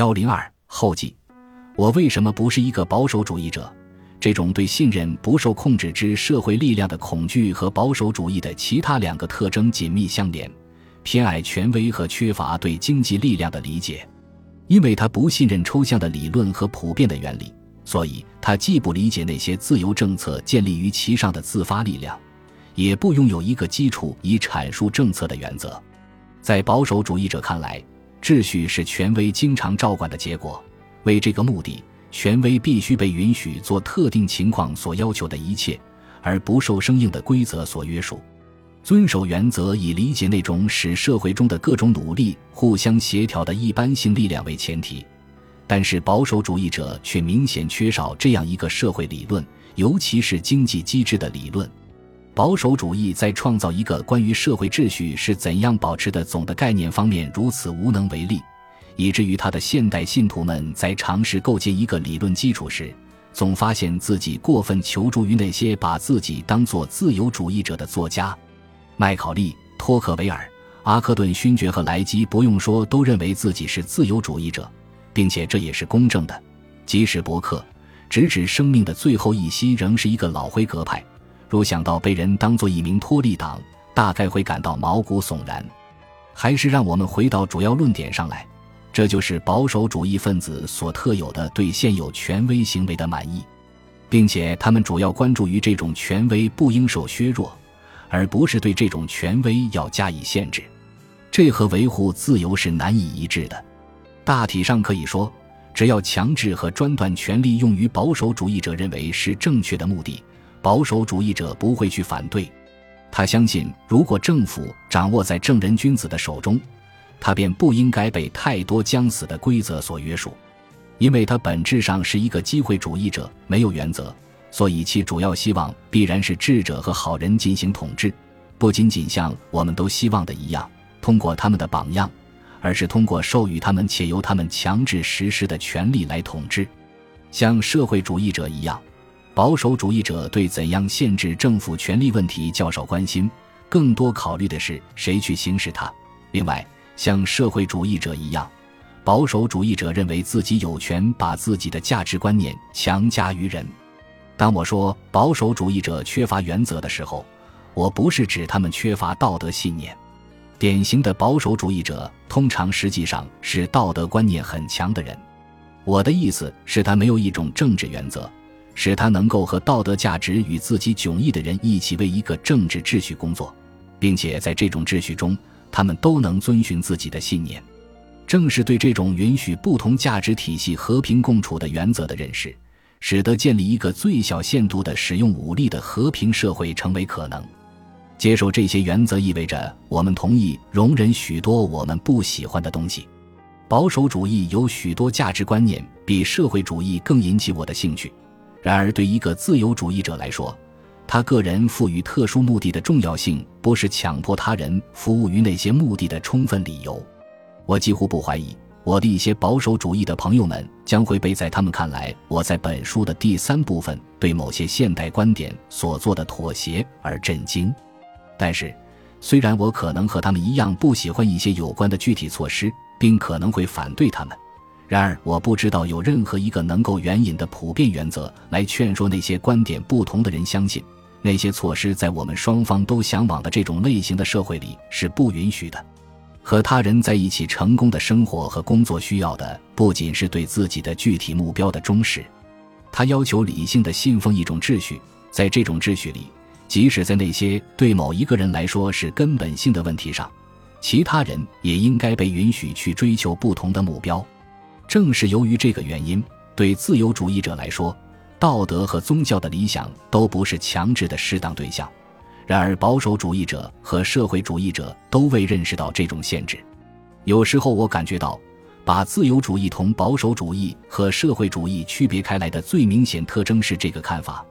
幺零二后记，我为什么不是一个保守主义者？这种对信任不受控制之社会力量的恐惧和保守主义的其他两个特征紧密相连：偏爱权威和缺乏对经济力量的理解。因为他不信任抽象的理论和普遍的原理，所以他既不理解那些自由政策建立于其上的自发力量，也不拥有一个基础以阐述政策的原则。在保守主义者看来，秩序是权威经常照管的结果。为这个目的，权威必须被允许做特定情况所要求的一切，而不受生硬的规则所约束。遵守原则以理解那种使社会中的各种努力互相协调的一般性力量为前提。但是保守主义者却明显缺少这样一个社会理论，尤其是经济机制的理论。保守主义在创造一个关于社会秩序是怎样保持的总的概念方面如此无能为力，以至于他的现代信徒们在尝试构建一个理论基础时，总发现自己过分求助于那些把自己当作自由主义者的作家，麦考利、托克维尔、阿克顿勋爵和莱基，不用说都认为自己是自由主义者，并且这也是公正的。即使伯克，直指生命的最后一息，仍是一个老辉格派。若想到被人当做一名托利党，大概会感到毛骨悚然。还是让我们回到主要论点上来，这就是保守主义分子所特有的对现有权威行为的满意，并且他们主要关注于这种权威不应受削弱，而不是对这种权威要加以限制。这和维护自由是难以一致的。大体上可以说，只要强制和专断权力用于保守主义者认为是正确的目的。保守主义者不会去反对，他相信，如果政府掌握在正人君子的手中，他便不应该被太多将死的规则所约束，因为他本质上是一个机会主义者，没有原则，所以其主要希望必然是智者和好人进行统治，不仅仅像我们都希望的一样，通过他们的榜样，而是通过授予他们且由他们强制实施的权利来统治，像社会主义者一样。保守主义者对怎样限制政府权力问题较少关心，更多考虑的是谁去行使它。另外，像社会主义者一样，保守主义者认为自己有权把自己的价值观念强加于人。当我说保守主义者缺乏原则的时候，我不是指他们缺乏道德信念。典型的保守主义者通常实际上是道德观念很强的人。我的意思是，他没有一种政治原则。使他能够和道德价值与自己迥异的人一起为一个政治秩序工作，并且在这种秩序中，他们都能遵循自己的信念。正是对这种允许不同价值体系和平共处的原则的认识，使得建立一个最小限度的使用武力的和平社会成为可能。接受这些原则意味着我们同意容忍许多我们不喜欢的东西。保守主义有许多价值观念比社会主义更引起我的兴趣。然而，对一个自由主义者来说，他个人赋予特殊目的的重要性，不是强迫他人服务于那些目的的充分理由。我几乎不怀疑，我的一些保守主义的朋友们将会被在他们看来我在本书的第三部分对某些现代观点所做的妥协而震惊。但是，虽然我可能和他们一样不喜欢一些有关的具体措施，并可能会反对他们。然而，我不知道有任何一个能够援引的普遍原则来劝说那些观点不同的人相信，那些措施在我们双方都向往的这种类型的社会里是不允许的。和他人在一起成功的生活和工作需要的不仅是对自己的具体目标的忠实，他要求理性的信奉一种秩序，在这种秩序里，即使在那些对某一个人来说是根本性的问题上，其他人也应该被允许去追求不同的目标。正是由于这个原因，对自由主义者来说，道德和宗教的理想都不是强制的适当对象。然而，保守主义者和社会主义者都未认识到这种限制。有时候，我感觉到，把自由主义同保守主义和社会主义区别开来的最明显特征是这个看法：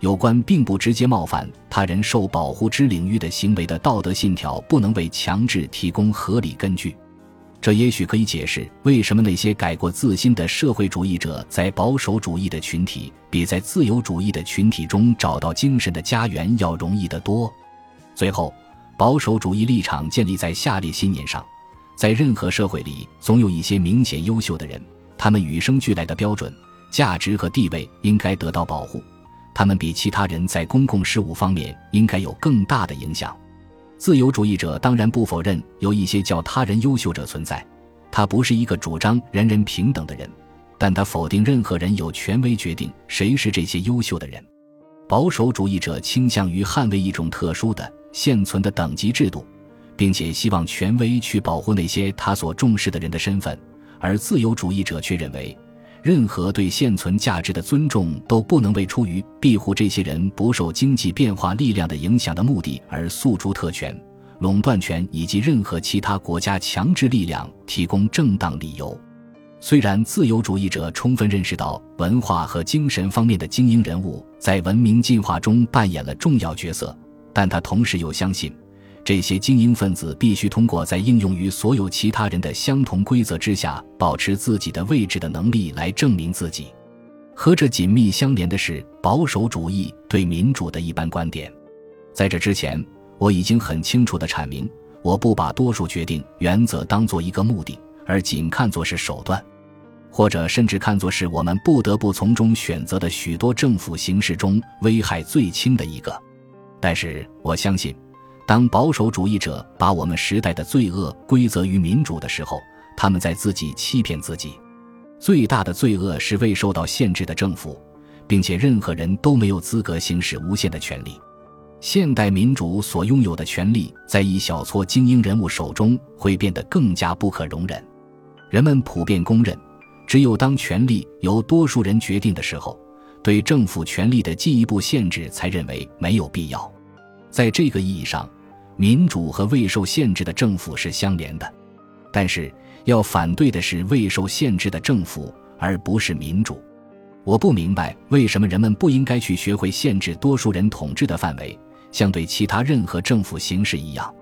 有关并不直接冒犯他人受保护之领域的行为的道德信条，不能为强制提供合理根据。这也许可以解释为什么那些改过自新的社会主义者在保守主义的群体比在自由主义的群体中找到精神的家园要容易得多。随后保守主义立场建立在下列信念上在任何社会里总有一些明显优秀的人他们与生俱来的标准价值和地位应该得到保护他们比其他人在公共事务方面应该有更大的影响。自由主义者当然不否认有一些叫他人优秀者存在他不是一个主张人人平等的人但他否定任何人有权威决定谁是这些优秀的人。保守主义者倾向于捍卫一种特殊的现存的等级制度并且希望权威去保护那些他所重视的人的身份而自由主义者却认为任何对现存价值的尊重都不能为出于庇护这些人不受经济变化力量的影响的目的而诉诸特权垄断权以及任何其他国家强制力量提供正当理由。虽然自由主义者充分认识到文化和精神方面的精英人物在文明进化中扮演了重要角色但他同时又相信这些精英分子必须通过在应用于所有其他人的相同规则之下保持自己的位置的能力来证明自己。和这紧密相连的是保守主义对民主的一般观点。在这之前我已经很清楚的阐明我不把多数决定原则当作一个目的而仅看作是手段或者甚至看作是我们不得不从中选择的许多政府形式中危害最轻的一个。但是我相信当保守主义者把我们时代的罪恶归责于民主的时候他们在自己欺骗自己。最大的罪恶是未受到限制的政府并且任何人都没有资格行使无限的权利。现代民主所拥有的权利在一小撮精英人物手中会变得更加不可容忍。人们普遍公认只有当权力由多数人决定的时候对政府权力的进一步限制才认为没有必要。在这个意义上民主和未受限制的政府是相连的但是要反对的是未受限制的政府而不是民主。我不明白为什么人们不应该去学会限制多数人统治的范围相对其他任何政府形式一样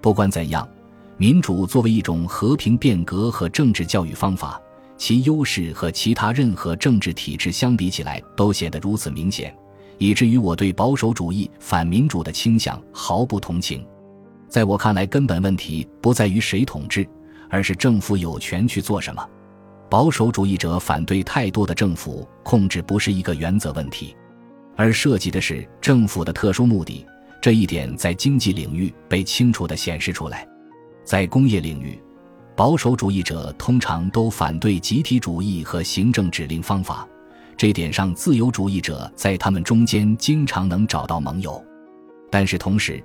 不管怎样民主作为一种和平变革和政治教育方法其优势和其他任何政治体制相比起来都显得如此明显。以至于我对保守主义反民主的倾向毫不同情。在我看来根本问题不在于谁统治而是政府有权去做什么。保守主义者反对太多的政府控制不是一个原则问题。而涉及的是政府的特殊目的这一点在经济领域被清楚地显示出来。在工业领域保守主义者通常都反对集体主义和行政指令方法。这点上自由主义者在他们中间经常能找到盟友但是同时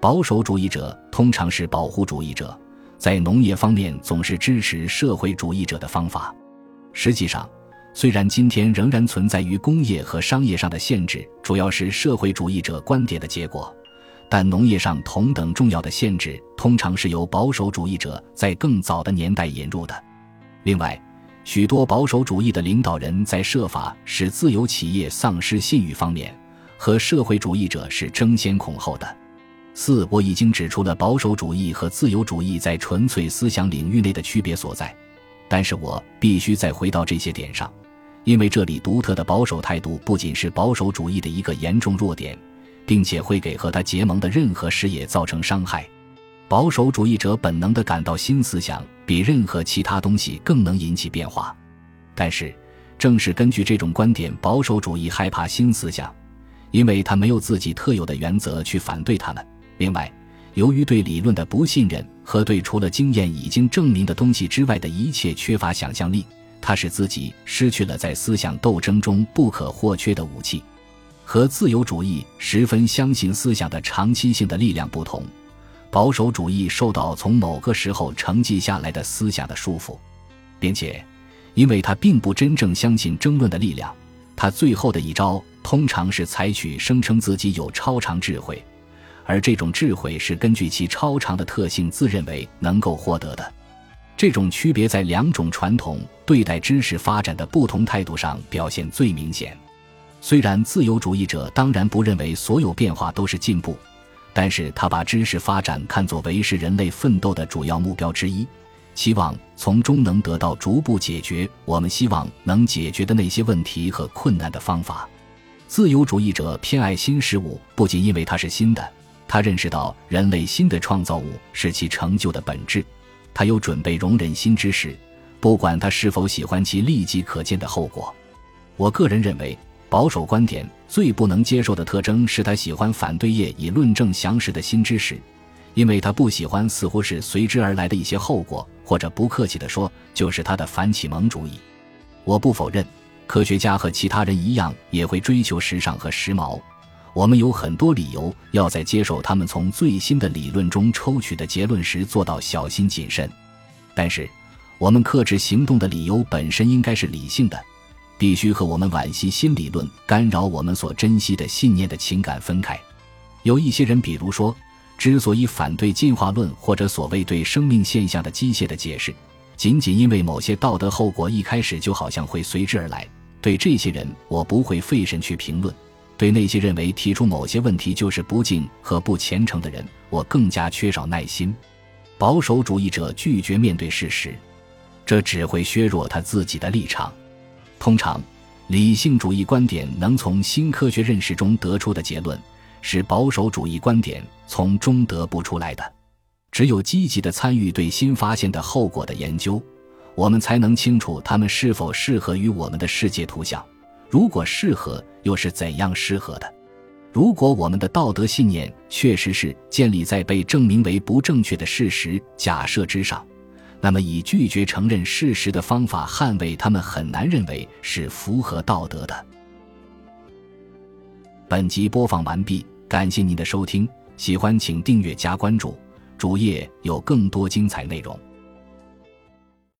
保守主义者通常是保护主义者在农业方面总是支持社会主义者的方法。实际上虽然今天仍然存在于工业和商业上的限制主要是社会主义者观点的结果但农业上同等重要的限制通常是由保守主义者在更早的年代引入的。另外许多保守主义的领导人在设法使自由企业丧失信誉方面和社会主义者是争先恐后的。四我已经指出了保守主义和自由主义在纯粹思想领域内的区别所在但是我必须再回到这些点上因为这里独特的保守态度不仅是保守主义的一个严重弱点并且会给和他结盟的任何事业造成伤害。保守主义者本能地感到新思想比任何其他东西更能引起变化但是正是根据这种观点保守主义害怕新思想因为他没有自己特有的原则去反对他们另外由于对理论的不信任和对除了经验已经证明的东西之外的一切缺乏想象力他使自己失去了在思想斗争中不可或缺的武器。和自由主义十分相信思想的长期性的力量不同。保守主义受到从某个时候承继下来的思想的束缚，并且因为他并不真正相信争论的力量，他最后的一招通常是采取声称自己有超常智慧，而这种智慧是根据其超常的特性自认为能够获得的。这种区别在两种传统对待知识发展的不同态度上表现最明显。虽然自由主义者当然不认为所有变化都是进步。但是他把知识发展看作为是人类奋斗的主要目标之一期望从中能得到逐步解决我们希望能解决的那些问题和困难的方法。自由主义者偏爱新事物不仅因为它是新的他认识到人类新的创造物是其成就的本质。他有准备容忍新知识不管他是否喜欢其立即可见的后果。我个人认为保守观点最不能接受的特征是他喜欢反对业以论证详实的新知识，因为他不喜欢似乎是随之而来的一些后果，或者不客气地说，就是他的反启蒙主义。我不否认，科学家和其他人一样也会追求时尚和时髦。我们有很多理由要在接受他们从最新的理论中抽取的结论时做到小心谨慎，但是，我们克制行动的理由本身应该是理性的，必须和我们惋惜新理论干扰我们所珍惜的信念的情感分开。有一些人，比如说，之所以反对进化论或者所谓对生命现象的机械的解释，仅仅因为某些道德后果一开始就好像会随之而来。对这些人，我不会费神去评论。对那些认为提出某些问题就是不敬和不虔诚的人，我更加缺少耐心。保守主义者拒绝面对事实，这只会削弱他自己的立场。通常，理性主义观点能从新科学认识中得出的结论，是保守主义观点从中得不出来的。只有积极的参与对新发现的后果的研究，我们才能清楚它们是否适合于我们的世界图像。如果适合，又是怎样适合的？如果我们的道德信念确实是建立在被证明为不正确的事实假设之上，那么以拒绝承认事实的方法捍卫他们，很难认为是符合道德的。本集播放完毕，感谢您的收听，喜欢请订阅加关注，主页有更多精彩内容。